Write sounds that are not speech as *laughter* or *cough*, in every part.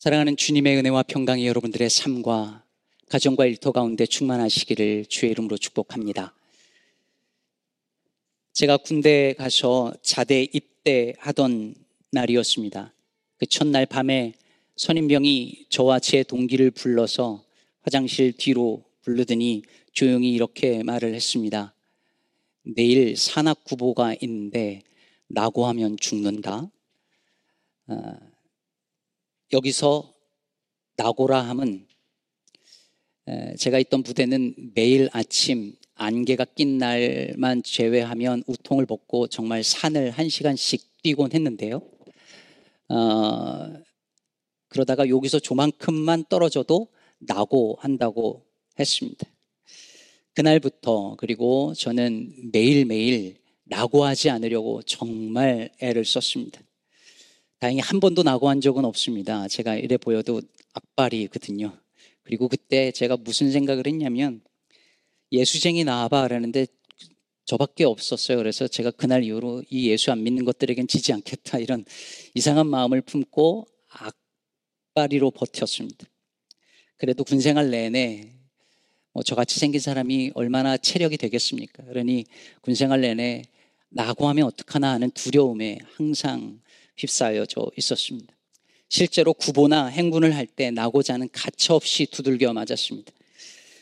사랑하는 주님의 은혜와 평강이 여러분들의 삶과 가정과 일터 가운데 충만하시기를 주의 이름으로 축복합니다. 제가 군대 가서 자대 입대하던 날이었습니다. 그 첫날 밤에 선임병이 저와 제 동기를 불러서 화장실 뒤로 부르더니 조용히 이렇게 말을 했습니다. 내일 산악구보가 있는데 나고 하면 죽는다. 어, 여기서 나고라 함은 제가 있던 부대는 매일 아침 안개가 낀 날만 제외하면 우통을 벗고 정말 산을 한 시간씩 뛰곤 했는데요. 어, 그러다가 여기서 조만큼만 떨어져도 나고 한다고 했습니다. 그날부터 그리고 저는 매일매일 나고하지 않으려고 정말 애를 썼습니다. 다행히 한 번도 나고한 적은 없습니다. 제가 이래 보여도 악발이거든요. 그리고 그때 제가 무슨 생각을 했냐면 예수쟁이 나와봐 라는데 저밖에 없었어요. 그래서 제가 그날 이후로 이 예수 안 믿는 것들에겐 지지 않겠다 이런 이상한 마음을 품고 악바리로 버텼습니다. 그래도 군생활 내내 뭐 저같이 생긴 사람이 얼마나 체력이 되겠습니까? 그러니 군생활 내내 나고 하면 어떡하나 하는 두려움에 항상 휩싸여져 있었습니다. 실제로 구보나 행군을 할 때 나고자 하는 가차없이 두들겨 맞았습니다.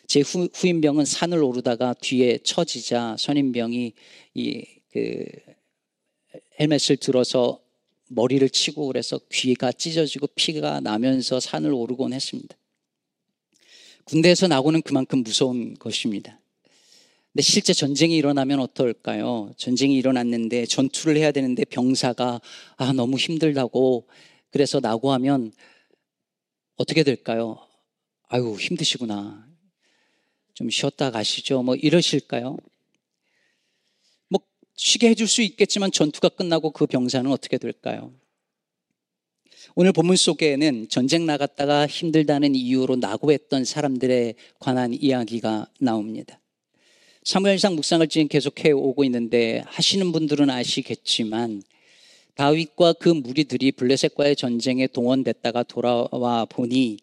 제 후, 후임병은 산을 오르다가 뒤에 처지자 선임병이 이 그 헬멧을 들어서 머리를 치고 그래서 귀가 찢어지고 피가 나면서 산을 오르곤 했습니다. 군대에서 나고는 그만큼 무서운 것입니다. 근데 실제 전쟁이 일어나면 어떨까요? 전쟁이 일어났는데 전투를 해야 되는데 병사가 아 너무 힘들다고 그래서 나고 하면 어떻게 될까요? 아유 힘드시구나. 좀 쉬었다 가시죠. 뭐 이러실까요? 뭐 쉬게 해줄 수 있겠지만 전투가 끝나고 그 병사는 어떻게 될까요? 오늘 본문 속에는 전쟁 나갔다가 힘들다는 이유로 낙오했던 사람들에 관한 이야기가 나옵니다. 사무엘상 묵상을 지금 계속해 오고 있는데 하시는 분들은 아시겠지만 다윗과 그 무리들이 블레셋과의 전쟁에 동원됐다가 돌아와 보니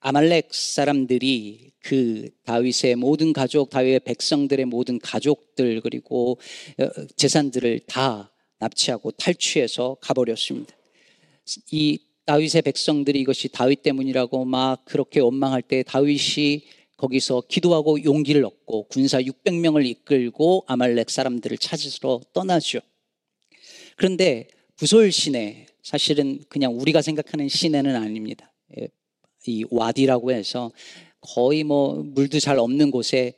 아말렉 사람들이 그 다윗의 모든 가족, 다윗의 백성들의 모든 가족들 그리고 어, 재산들을 다 납치하고 탈취해서 가버렸습니다. 이 다윗의 백성들이 이것이 다윗 때문이라고 막 그렇게 원망할 때 다윗이 거기서 기도하고 용기를 얻고 군사 600명을 이끌고 아말렉 사람들을 찾으러 떠나죠. 그런데 부솔 시내 사실은 그냥 우리가 생각하는 시내는 아닙니다. 예, 이 와디라고 해서 거의 뭐 물도 잘 없는 곳에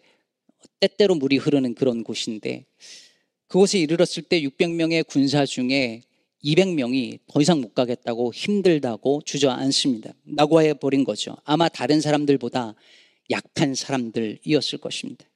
때때로 물이 흐르는 그런 곳인데 그곳에 이르렀을 때 600명의 군사 중에 200명이 더 이상 못 가겠다고 힘들다고 주저앉습니다. 낙오해 버린 거죠. 아마 다른 사람들보다 약한 사람들이었을 것입니다.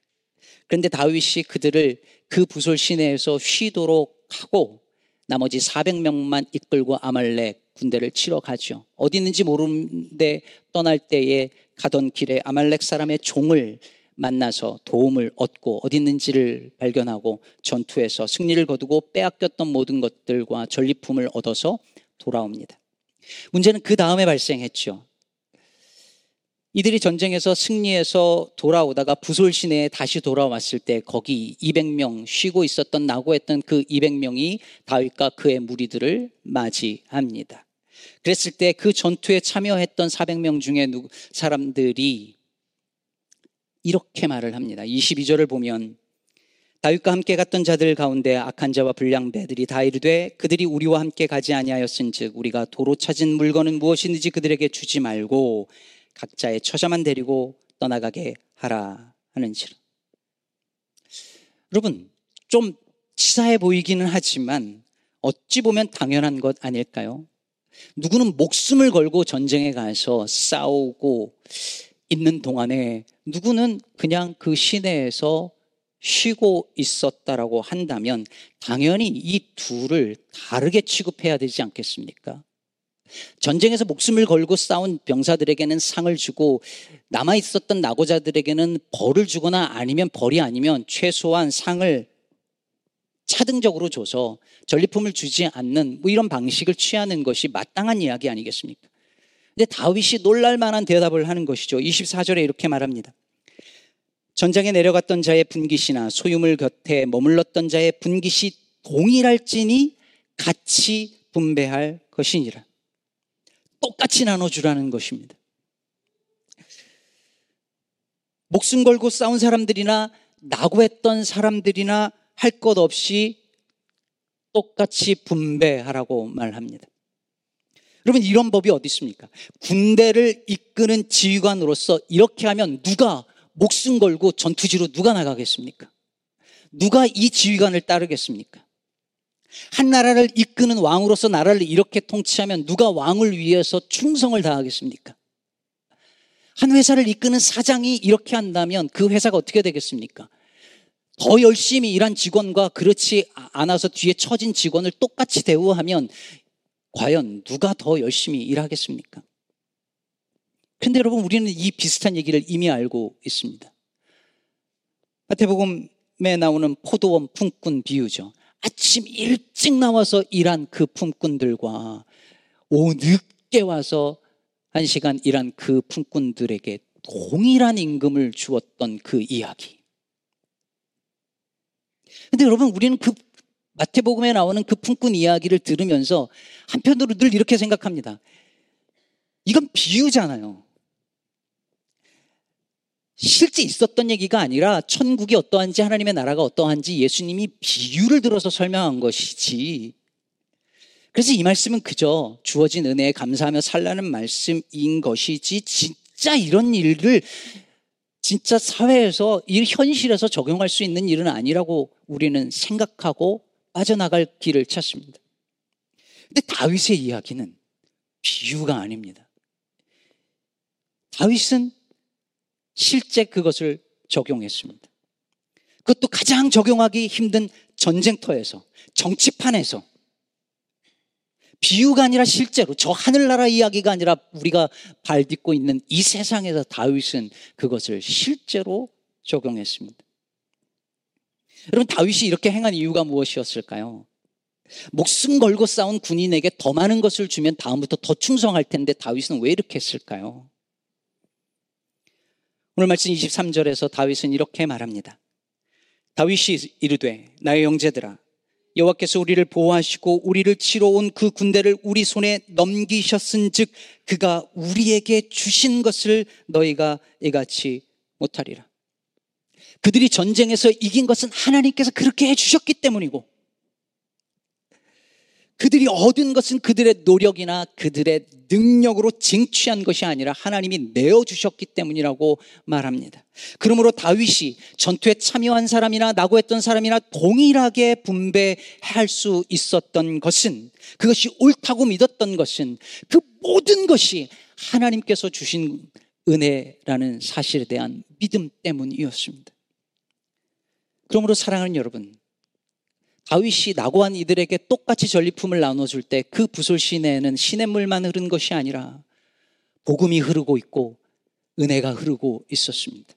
그런데 다윗이 그들을 그 부솔 시내에서 쉬도록 하고 나머지 400명만 이끌고 아말렉 군대를 치러 가죠. 어디 있는지 모르는데 떠날 때에 가던 길에 아말렉 사람의 종을 만나서 도움을 얻고 어디 있는지를 발견하고 전투에서 승리를 거두고 빼앗겼던 모든 것들과 전리품을 얻어서 돌아옵니다. 문제는 그 다음에 발생했죠. 이들이 전쟁에서 승리해서 돌아오다가 부솔 시내에 다시 돌아왔을 때 거기 200명 쉬고 있었던 나고했던 그 200명이 다윗과 그의 무리들을 맞이합니다. 그랬을 때 그 전투에 참여했던 400명 중에 사람들이 이렇게 말을 합니다. 22절을 보면 다윗과 함께 갔던 자들 가운데 악한 자와 불량 배들이 다 이르되 그들이 우리와 함께 가지 아니하였은즉 우리가 도로 찾은 물건은 무엇이든지 그들에게 주지 말고 각자의 처자만 데리고 떠나가게 하라 하는지라. 여러분, 좀 치사해 보이기는 하지만 어찌 보면 당연한 것 아닐까요? 누구는 목숨을 걸고 전쟁에 가서 싸우고 있는 동안에 누구는 그냥 그 시내에서 쉬고 있었다라고 한다면 당연히 이 둘을 다르게 취급해야 되지 않겠습니까? 전쟁에서 목숨을 걸고 싸운 병사들에게는 상을 주고 남아 있었던 낙오자들에게는 벌을 주거나 아니면 벌이 아니면 최소한 상을 차등적으로 줘서 전리품을 주지 않는 뭐 이런 방식을 취하는 것이 마땅한 이야기 아니겠습니까? 근데 다윗이 놀랄 만한 대답을 하는 것이죠. 24절에 이렇게 말합니다. 전장에 내려갔던 자의 분깃이나 소유물 곁에 머물렀던 자의 분깃이 동일할지니 같이 분배할 것이니라. 똑같이 나눠주라는 것입니다. 목숨 걸고 싸운 사람들이나 낙오했던 사람들이나 할 것 없이 똑같이 분배하라고 말합니다. 여러분 이런 법이 어디 있습니까? 군대를 이끄는 지휘관으로서 이렇게 하면 누가 목숨 걸고 전투지로 누가 나가겠습니까? 누가 이 지휘관을 따르겠습니까? 한 나라를 이끄는 왕으로서 나라를 이렇게 통치하면 누가 왕을 위해서 충성을 다하겠습니까? 한 회사를 이끄는 사장이 이렇게 한다면 그 회사가 어떻게 되겠습니까? 더 열심히 일한 직원과 그렇지 않아서 뒤에 처진 직원을 똑같이 대우하면 과연 누가 더 열심히 일하겠습니까? 근데 여러분 우리는 이 비슷한 얘기를 이미 알고 있습니다. 마태복음에 나오는 포도원 품꾼 비유죠. 아침 일찍 나와서 일한 그 품꾼들과 오후 늦게 와서 한 시간 일한 그 품꾼들에게 동일한 임금을 주었던 그 이야기. 근데 여러분, 우리는 그 마태복음에 나오는 그 품꾼 이야기를 들으면서 한편으로 늘 이렇게 생각합니다. 이건 비유잖아요. 실제 있었던 얘기가 아니라 천국이 어떠한지 하나님의 나라가 어떠한지 예수님이 비유를 들어서 설명한 것이지 그래서 이 말씀은 그저 주어진 은혜에 감사하며 살라는 말씀인 것이지 진짜 이런 일을 진짜 사회에서 이 현실에서 적용할 수 있는 일은 아니라고 우리는 생각하고 빠져나갈 길을 찾습니다. 근데 다윗의 이야기는 비유가 아닙니다. 다윗은 실제 그것을 적용했습니다. 그것도 가장 적용하기 힘든 전쟁터에서, 정치판에서, 비유가 아니라 실제로 저 하늘나라 이야기가 아니라 우리가 발 딛고 있는 이 세상에서 다윗은 그것을 실제로 적용했습니다. 여러분 다윗이 이렇게 행한 이유가 무엇이었을까요? 목숨 걸고 싸운 군인에게 더 많은 것을 주면 다음부터 더 충성할 텐데 다윗은 왜 이렇게 했을까요? 오늘 말씀 23절에서 다윗은 이렇게 말합니다. 다윗이 이르되 나의 형제들아 여호와께서 우리를 보호하시고 우리를 치러 온 그 군대를 우리 손에 넘기셨은즉 그가 우리에게 주신 것을 너희가 이같이 못하리라. 그들이 전쟁에서 이긴 것은 하나님께서 그렇게 해 주셨기 때문이고 그들이 얻은 것은 그들의 노력이나 그들의 능력으로 쟁취한 것이 아니라 하나님이 내어주셨기 때문이라고 말합니다. 그러므로 다윗이 전투에 참여한 사람이나 낙오했던 사람이나 동일하게 분배할 수 있었던 것은 그것이 옳다고 믿었던 것은 그 모든 것이 하나님께서 주신 은혜라는 사실에 대한 믿음 때문이었습니다. 그러므로 사랑하는 여러분, 다윗이 낙오한 이들에게 똑같이 전리품을 나눠줄 때 그 부솔 시내에는 시냇물만 흐른 것이 아니라 복음이 흐르고 있고 은혜가 흐르고 있었습니다.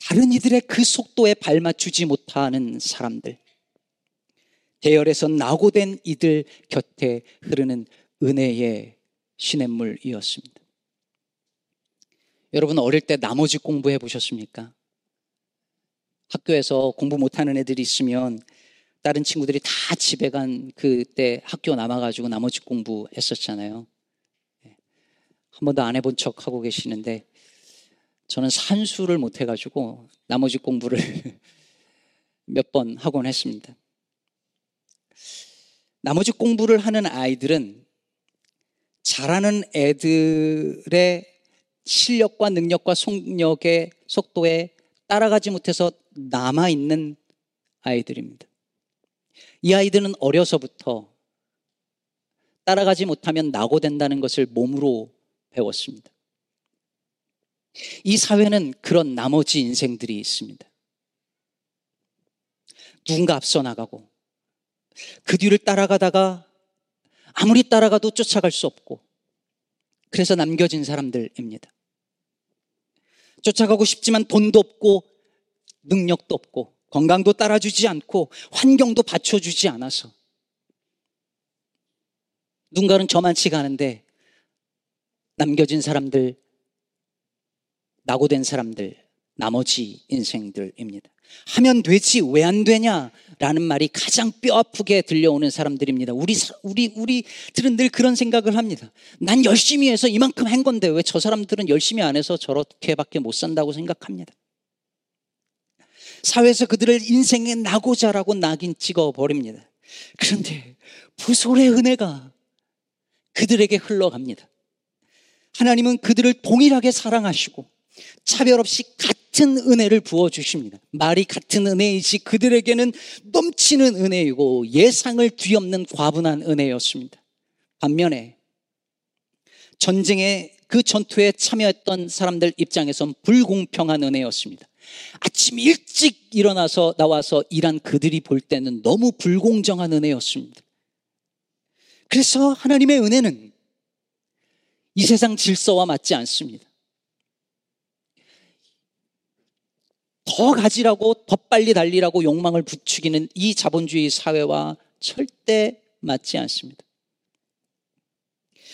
다른 이들의 그 속도에 발맞추지 못하는 사람들, 대열에서 낙오된 이들 곁에 흐르는 은혜의 시냇물이었습니다. 여러분 어릴 때 나머지 공부해 보셨습니까? 학교에서 공부 못하는 애들이 있으면 다른 친구들이 다 집에 간 그때 학교 남아가지고 나머지 공부 했었잖아요. 예. 한 번도 안 해본 척 하고 계시는데 저는 산수를 못 해가지고 나머지 공부를 *laughs* 몇 번 하곤 했습니다. 나머지 공부를 하는 아이들은 잘하는 애들의 실력과 능력과 속력의 속도에 따라가지 못해서 남아있는 아이들입니다. 이 아이들은 어려서부터 따라가지 못하면 낙오된다는 것을 몸으로 배웠습니다. 이 사회는 그런 나머지 인생들이 있습니다. 누군가 앞서 나가고 그 뒤를 따라가다가 아무리 따라가도 쫓아갈 수 없고 그래서 남겨진 사람들입니다. 쫓아가고 싶지만 돈도 없고 능력도 없고 건강도 따라주지 않고 환경도 받쳐주지 않아서 누군가는 저만치 가는데 남겨진 사람들, 낙오된 사람들, 나머지 인생들입니다. 하면 되지 왜 안 되냐? 라는 말이 가장 뼈 아프게 들려오는 사람들입니다. 우리 우리 우리들은 늘 그런 생각을 합니다. 난 열심히 해서 이만큼 한 건데 왜 저 사람들은 열심히 안 해서 저렇게밖에 못 산다고 생각합니다. 사회에서 그들을 인생의 낙오자라고 낙인 찍어 버립니다. 그런데 부솔의 은혜가 그들에게 흘러갑니다. 하나님은 그들을 동일하게 사랑하시고 차별 없이 같은 은혜를 부어 주십니다. 말이 같은 은혜이지 그들에게는 넘치는 은혜이고 예상을 뒤엎는 과분한 은혜였습니다. 반면에 전쟁에 그 전투에 참여했던 사람들 입장에선 불공평한 은혜였습니다. 아침 일찍 일어나서 나와서 일한 그들이 볼 때는 너무 불공정한 은혜였습니다. 그래서 하나님의 은혜는 이 세상 질서와 맞지 않습니다. 더 가지라고 더 빨리 달리라고 욕망을 부추기는 이 자본주의 사회와 절대 맞지 않습니다.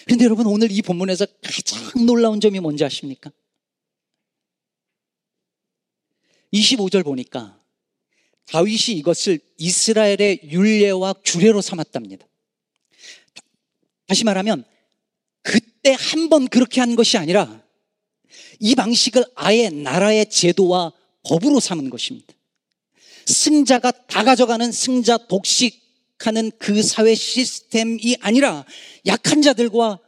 그런데 여러분 오늘 이 본문에서 가장 놀라운 점이 뭔지 아십니까? 25절 보니까 다윗이 이것을 이스라엘의 율례와 규례로 삼았답니다. 다시 말하면 그때 한 번 그렇게 한 것이 아니라 이 방식을 아예 나라의 제도와 법으로 삼은 것입니다. 승자가 다 가져가는 승자 독식하는 그 사회 시스템이 아니라 약한 자들과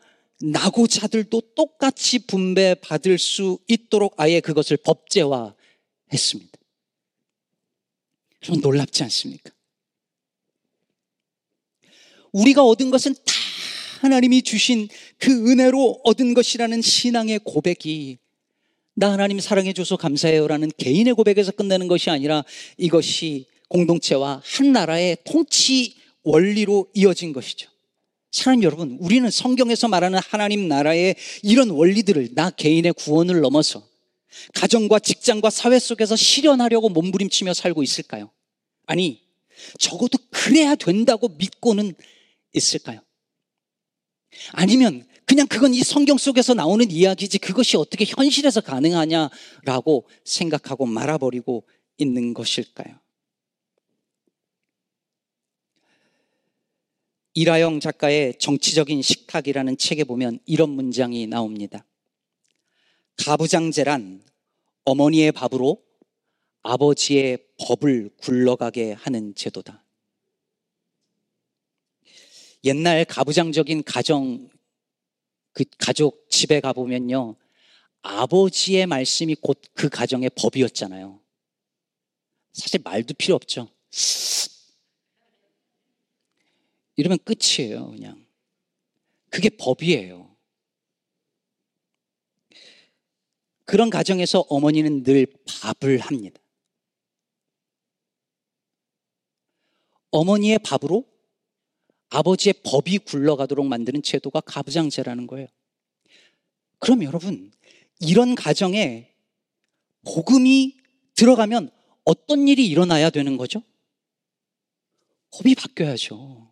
나고자들도 똑같이 분배받을 수 있도록 아예 그것을 법제화 했습니다. 여러분 놀랍지 않습니까? 우리가 얻은 것은 다 하나님이 주신 그 은혜로 얻은 것이라는 신앙의 고백이 나 하나님 사랑해줘서 감사해요라는 개인의 고백에서 끝내는 것이 아니라 이것이 공동체와 한 나라의 통치 원리로 이어진 것이죠. 사람 여러분, 우리는 성경에서 말하는 하나님 나라의 이런 원리들을 나 개인의 구원을 넘어서 가정과 직장과 사회 속에서 실현하려고 몸부림치며 살고 있을까요? 아니, 적어도 그래야 된다고 믿고는 있을까요? 아니면 그냥 그건 이 성경 속에서 나오는 이야기지 그것이 어떻게 현실에서 가능하냐라고 생각하고 말아버리고 있는 것일까요? 이라영 작가의 정치적인 식탁이라는 책에 보면 이런 문장이 나옵니다. 가부장제란 어머니의 밥으로 아버지의 법을 굴러가게 하는 제도다. 옛날 가부장적인 가정, 그 가족 집에 가보면요. 아버지의 말씀이 곧 그 가정의 법이었잖아요. 사실 말도 필요 없죠. 이러면 끝이에요, 그냥. 그게 법이에요. 그런 가정에서 어머니는 늘 밥을 합니다. 어머니의 밥으로 아버지의 법이 굴러가도록 만드는 제도가 가부장제라는 거예요. 그럼 여러분, 이런 가정에 복음이 들어가면 어떤 일이 일어나야 되는 거죠? 법이 바뀌어야죠.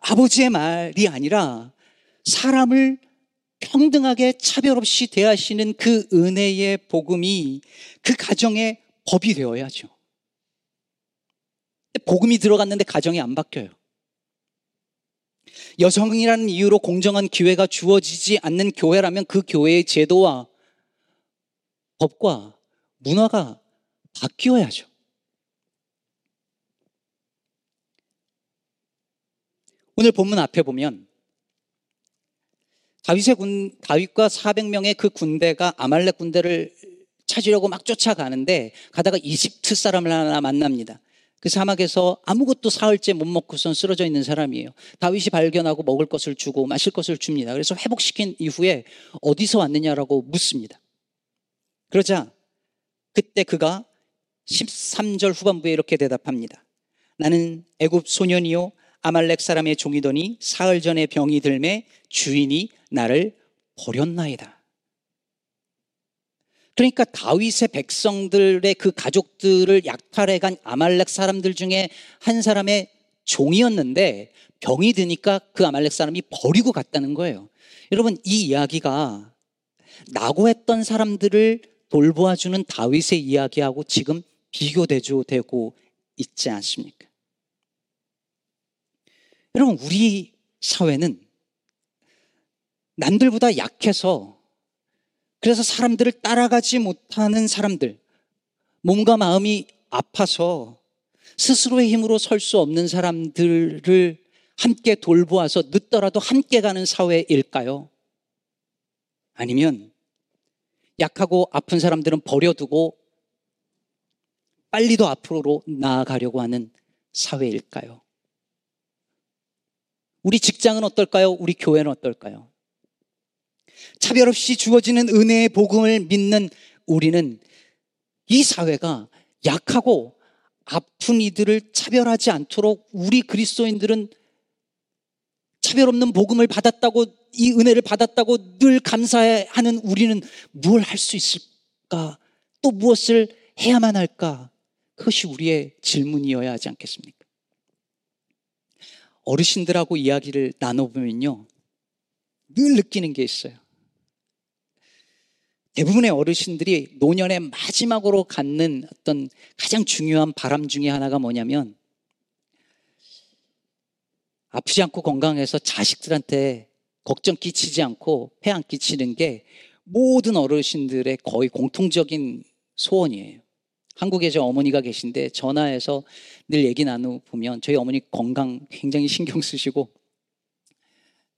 아버지의 말이 아니라 사람을 평등하게 차별 없이 대하시는 그 은혜의 복음이 그 가정의 법이 되어야죠. 복음이 들어갔는데 가정이 안 바뀌어요. 여성이라는 이유로 공정한 기회가 주어지지 않는 교회라면 그 교회의 제도와 법과 문화가 바뀌어야죠. 오늘 본문 앞에 보면 다윗의 군, 다윗과 400명의 그 군대가 아말렉 군대를 찾으려고 막 쫓아가는데 가다가 이집트 사람을 하나 만납니다. 그 사막에서 아무것도 사흘째 못 먹고선 쓰러져 있는 사람이에요. 다윗이 발견하고 먹을 것을 주고 마실 것을 줍니다. 그래서 회복시킨 이후에 어디서 왔느냐라고 묻습니다. 그러자 그때 그가 13절 후반부에 이렇게 대답합니다. 나는 애굽 소년이요 아말렉 사람의 종이더니 사흘 전에 병이 들매 주인이 나를 버렸나이다. 그러니까 다윗의 백성들의 그 가족들을 약탈해 간 아말렉 사람들 중에 한 사람의 종이었는데 병이 드니까 그 아말렉 사람이 버리고 갔다는 거예요. 여러분 이 이야기가 낙오했던 사람들을 돌보아주는 다윗의 이야기하고 지금 비교되죠 되고 있지 않습니까? 여러분 우리 사회는 남들보다 약해서 그래서 사람들을 따라가지 못하는 사람들, 몸과 마음이 아파서 스스로의 힘으로 설 수 없는 사람들을 함께 돌보아서 늦더라도 함께 가는 사회일까요? 아니면 약하고 아픈 사람들은 버려두고 빨리 더 앞으로 나아가려고 하는 사회일까요? 우리 직장은 어떨까요? 우리 교회는 어떨까요? 차별 없이 주어지는 은혜의 복음을 믿는 우리는 이 사회가 약하고 아픈 이들을 차별하지 않도록 우리 그리스도인들은 차별 없는 복음을 받았다고 이 은혜를 받았다고 늘 감사하는 우리는 무엇을 할 수 있을까? 또 무엇을 해야만 할까? 그것이 우리의 질문이어야 하지 않겠습니까? 어르신들하고 이야기를 나눠보면요. 늘 느끼는 게 있어요. 대부분의 어르신들이 노년의 마지막으로 갖는 어떤 가장 중요한 바람 중에 하나가 뭐냐면 아프지 않고 건강해서 자식들한테 걱정 끼치지 않고 폐 안 끼치는 게 모든 어르신들의 거의 공통적인 소원이에요. 한국에 저 어머니가 계신데 전화해서 늘 얘기 나누보면 저희 어머니 건강 굉장히 신경 쓰시고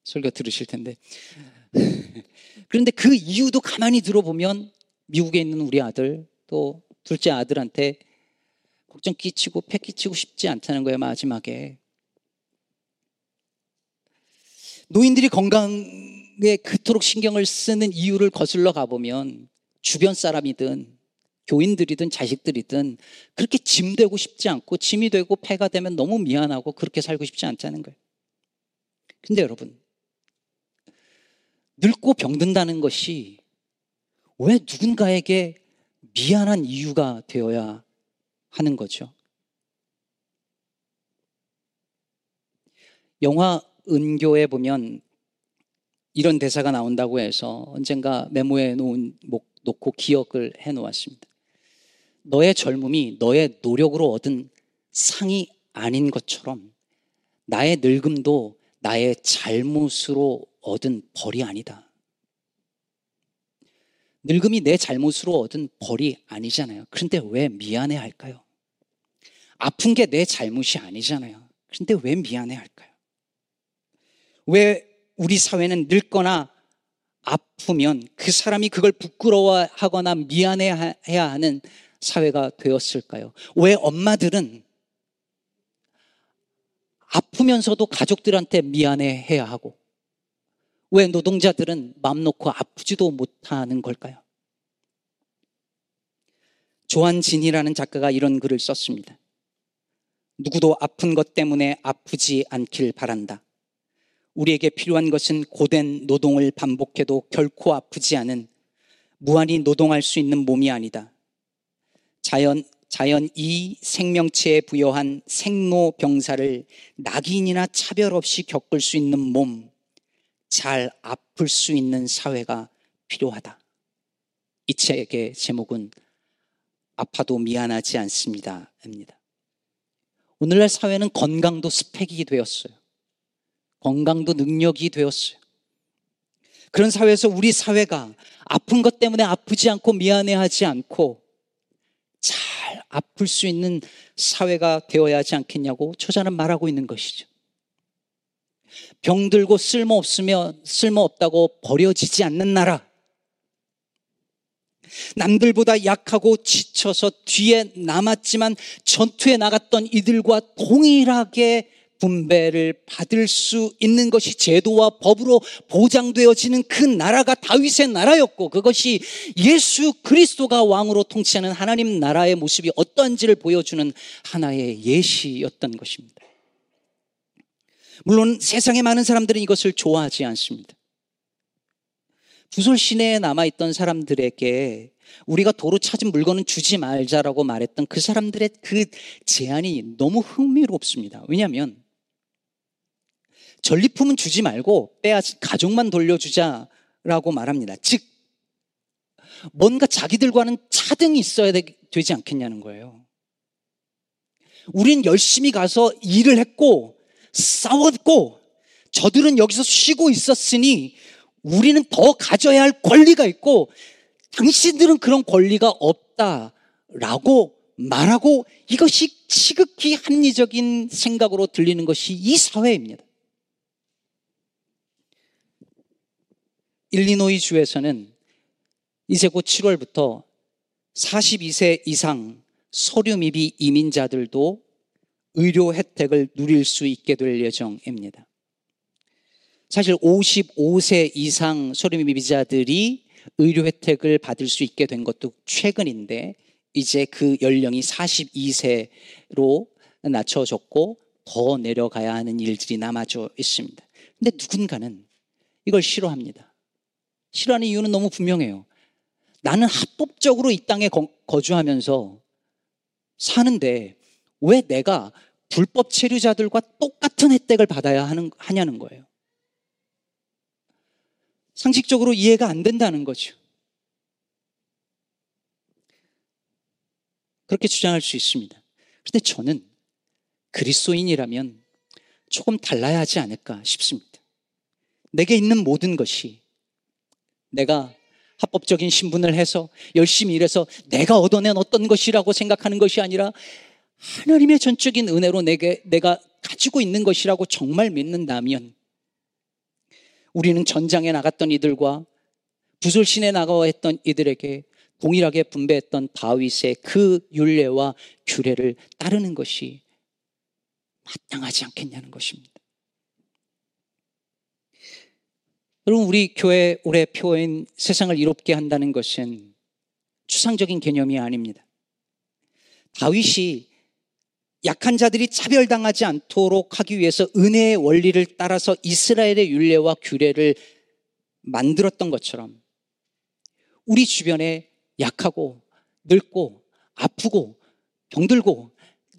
설교 들으실 텐데. *laughs* 그런데 그 이유도 가만히 들어보면 미국에 있는 우리 아들 또 둘째 아들한테 걱정 끼치고 패 끼치고 싶지 않다는 거예요 마지막에. 노인들이 건강에 그토록 신경을 쓰는 이유를 거슬러 가보면 주변 사람이든 교인들이든 자식들이든 그렇게 짐 되고 싶지 않고 짐이 되고 폐가 되면 너무 미안하고 그렇게 살고 싶지 않다는 거예요. 근데 여러분, 늙고 병든다는 것이 왜 누군가에게 미안한 이유가 되어야 하는 거죠? 영화 은교에 보면 이런 대사가 나온다고 해서 언젠가 메모에 놓은, 놓고 기억을 해 놓았습니다. 너의 젊음이 너의 노력으로 얻은 상이 아닌 것처럼 나의 늙음도 나의 잘못으로 얻은 벌이 아니다. 늙음이 내 잘못으로 얻은 벌이 아니잖아요. 그런데 왜 미안해 할까요? 아픈 게 내 잘못이 아니잖아요. 그런데 왜 미안해 할까요? 왜 우리 사회는 늙거나 아프면 그 사람이 그걸 부끄러워하거나 미안해해야 하는 사회가 되었을까요? 왜 엄마들은 아프면서도 가족들한테 미안해 해야 하고 왜 노동자들은 마음 놓고 아프지도 못하는 걸까요? 조한진이라는 작가가 이런 글을 썼습니다. 누구도 아픈 것 때문에 아프지 않길 바란다. 우리에게 필요한 것은 고된 노동을 반복해도 결코 아프지 않은 무한히 노동할 수 있는 몸이 아니다. 자연, 자연 이 생명체에 부여한 생로병사를 낙인이나 차별 없이 겪을 수 있는 몸, 잘 아플 수 있는 사회가 필요하다. 이 책의 제목은 아파도 미안하지 않습니다. 입니다. 오늘날 사회는 건강도 스펙이 되었어요. 건강도 능력이 되었어요. 그런 사회에서 우리 사회가 아픈 것 때문에 아프지 않고 미안해하지 않고 잘 아플 수 있는 사회가 되어야 하지 않겠냐고 저자는 말하고 있는 것이죠. 병들고 쓸모없으면 쓸모없다고 버려지지 않는 나라. 남들보다 약하고 지쳐서 뒤에 남았지만 전투에 나갔던 이들과 동일하게 분배를 받을 수 있는 것이 제도와 법으로 보장되어지는 그 나라가 다윗의 나라였고 그것이 예수 그리스도가 왕으로 통치하는 하나님 나라의 모습이 어떠한지를 보여주는 하나의 예시였던 것입니다. 물론 세상의 많은 사람들은 이것을 좋아하지 않습니다. 부솔 시내에 남아있던 사람들에게 우리가 도로 찾은 물건은 주지 말자라고 말했던 그 사람들의 그 제안이 너무 흥미롭습니다. 왜냐하면 전리품은 주지 말고 빼앗 가족만 돌려주자라고 말합니다. 즉 뭔가 자기들과는 차등이 있어야 되지 않겠냐는 거예요. 우린 열심히 가서 일을 했고 싸웠고 저들은 여기서 쉬고 있었으니 우리는 더 가져야 할 권리가 있고 당신들은 그런 권리가 없다라고 말하고 이것이 지극히 합리적인 생각으로 들리는 것이 이 사회입니다. 일리노이 주에서는 이제 곧 7월부터 42세 이상 서류 미비 이민자들도 의료 혜택을 누릴 수 있게 될 예정입니다. 사실 55세 이상 서류 미비자들이 의료 혜택을 받을 수 있게 된 것도 최근인데 이제 그 연령이 42세로 낮춰졌고 더 내려가야 하는 일들이 남아져 있습니다. 근데 누군가는 이걸 싫어합니다. 싫어하는 이유는 너무 분명해요. 나는 합법적으로 이 땅에 거주하면서 사는데 왜 내가 불법 체류자들과 똑같은 혜택을 받아야 하는, 하냐는 거예요. 상식적으로 이해가 안 된다는 거죠. 그렇게 주장할 수 있습니다. 그런데 저는 그리스도인이라면 조금 달라야 하지 않을까 싶습니다. 내게 있는 모든 것이 내가 합법적인 신분을 해서 열심히 일해서 내가 얻어낸 어떤 것이라고 생각하는 것이 아니라 하나님의 전적인 은혜로 내게 내가 가지고 있는 것이라고 정말 믿는다면 우리는 전장에 나갔던 이들과 부솔신에 나가 했던 이들에게 동일하게 분배했던 다윗의 그 율례와 규례를 따르는 것이 마땅하지 않겠냐는 것입니다. 여러분, 우리 교회 올해 표인 세상을 이롭게 한다는 것은 추상적인 개념이 아닙니다. 다윗이 약한 자들이 차별당하지 않도록 하기 위해서 은혜의 원리를 따라서 이스라엘의 윤례와 규례를 만들었던 것처럼 우리 주변에 약하고 늙고 아프고 병들고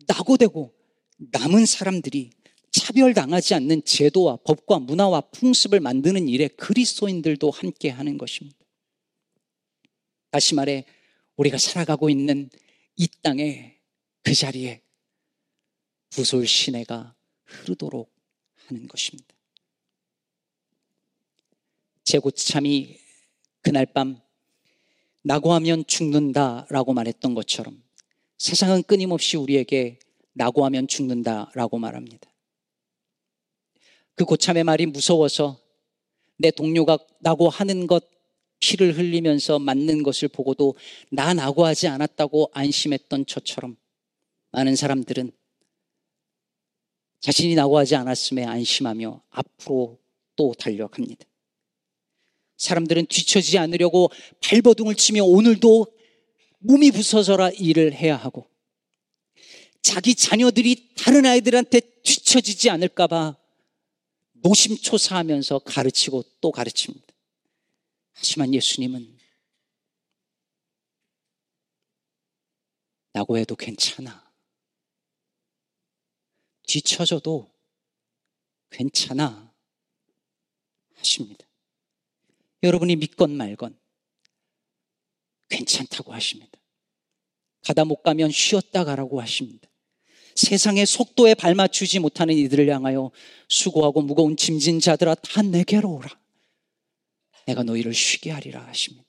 나고되고 남은 사람들이 차별당하지 않는 제도와 법과 문화와 풍습을 만드는 일에 그리스도인들도 함께 하는 것입니다. 다시 말해 우리가 살아가고 있는 이 땅에 그 자리에 부솔 시내가 흐르도록 하는 것입니다. 제고참이 그날 밤 나고하면 죽는다라고 말했던 것처럼 세상은 끊임없이 우리에게 나고하면 죽는다라고 말합니다. 그 고참의 말이 무서워서 내 동료가 나고 하는 것 피를 흘리면서 맞는 것을 보고도 나 나고 하지 않았다고 안심했던 저처럼 많은 사람들은 자신이 나고 하지 않았음에 안심하며 앞으로 또 달려갑니다. 사람들은 뒤처지지 않으려고 발버둥을 치며 오늘도 몸이 부서져라 일을 해야 하고 자기 자녀들이 다른 아이들한테 뒤처지지 않을까봐 노심초사하면서 가르치고 또 가르칩니다. 하지만 예수님은 라고 해도 괜찮아. 뒤쳐져도 괜찮아. 하십니다. 여러분이 믿건 말건 괜찮다고 하십니다. 가다 못 가면 쉬었다 가라고 하십니다. 세상의 속도에 발맞추지 못하는 이들을 향하여 수고하고 무거운 짐진 자들아 다 내게로 오라. 내가 너희를 쉬게 하리라 하십니다.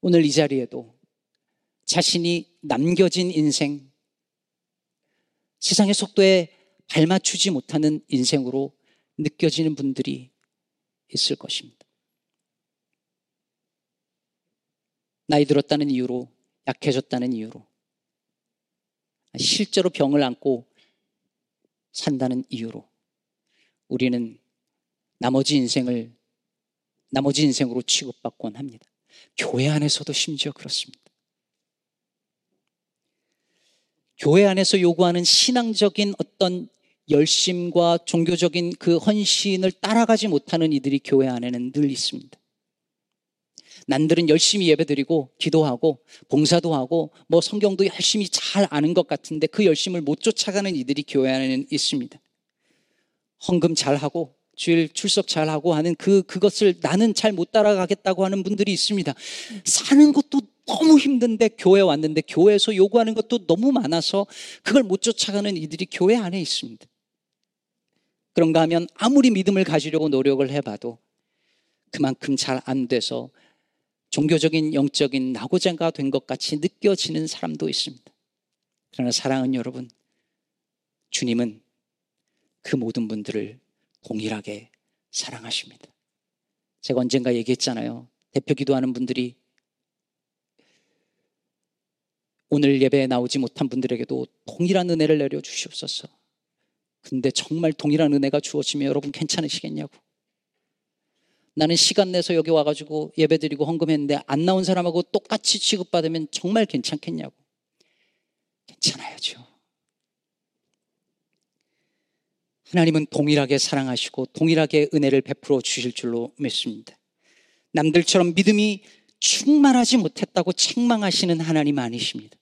오늘 이 자리에도 자신이 남겨진 인생, 세상의 속도에 발맞추지 못하는 인생으로 느껴지는 분들이 있을 것입니다. 나이 들었다는 이유로, 약해졌다는 이유로, 실제로 병을 안고 산다는 이유로 우리는 나머지 인생을 나머지 인생으로 취급받곤 합니다. 교회 안에서도 심지어 그렇습니다. 교회 안에서 요구하는 신앙적인 어떤 열심과 종교적인 그 헌신을 따라가지 못하는 이들이 교회 안에는 늘 있습니다. 난들은 열심히 예배드리고 기도하고 봉사도 하고 뭐 성경도 열심히 잘 아는 것 같은데 그 열심을 못 쫓아가는 이들이 교회 안에는 있습니다. 헌금 잘하고 주일 출석 잘하고 하는 그 그것을 나는 잘 못 따라가겠다고 하는 분들이 있습니다. 사는 것도 너무 힘든데 교회 왔는데 교회에서 요구하는 것도 너무 많아서 그걸 못 쫓아가는 이들이 교회 안에 있습니다. 그런가 하면 아무리 믿음을 가지려고 노력을 해봐도 그만큼 잘 안 돼서 종교적인 영적인 나고자가 된 것 같이 느껴지는 사람도 있습니다. 그러나 사랑하는 여러분, 주님은 그 모든 분들을 동일하게 사랑하십니다. 제가 언젠가 얘기했잖아요. 대표 기도하는 분들이 오늘 예배에 나오지 못한 분들에게도 동일한 은혜를 내려 주시옵소서. 근데 정말 동일한 은혜가 주어지면 여러분 괜찮으시겠냐고. 나는 시간 내서 여기 와가지고 예배 드리고 헌금했는데 안 나온 사람하고 똑같이 취급받으면 정말 괜찮겠냐고. 괜찮아야죠. 하나님은 동일하게 사랑하시고 동일하게 은혜를 베풀어 주실 줄로 믿습니다. 남들처럼 믿음이 충만하지 못했다고 책망하시는 하나님 아니십니다.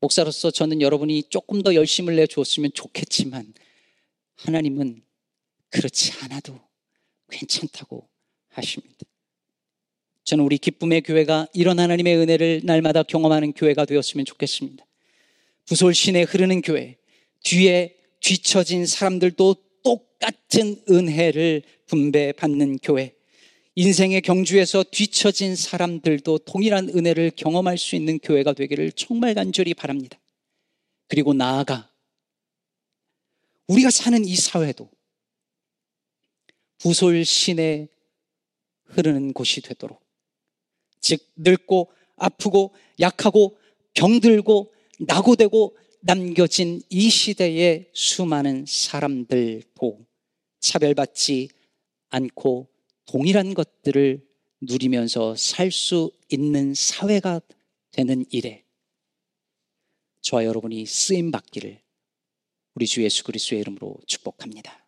목사로서 저는 여러분이 조금 더 열심을 내주었으면 좋겠지만 하나님은 그렇지 않아도 괜찮다고 하십니다. 저는 우리 기쁨의 교회가 이런 하나님의 은혜를 날마다 경험하는 교회가 되었으면 좋겠습니다. 부솔 시내 흐르는 교회, 뒤에 뒤처진 사람들도 똑같은 은혜를 분배받는 교회, 인생의 경주에서 뒤처진 사람들도 동일한 은혜를 경험할 수 있는 교회가 되기를 정말 간절히 바랍니다. 그리고 나아가 우리가 사는 이 사회도 부솔 신에 흐르는 곳이 되도록 즉 늙고 아프고 약하고 병들고 낙오되고 남겨진 이 시대의 수많은 사람들도 차별받지 않고 동일한 것들을 누리면서 살 수 있는 사회가 되는 일에 저와 여러분이 쓰임 받기를 우리 주 예수 그리스도의 이름으로 축복합니다.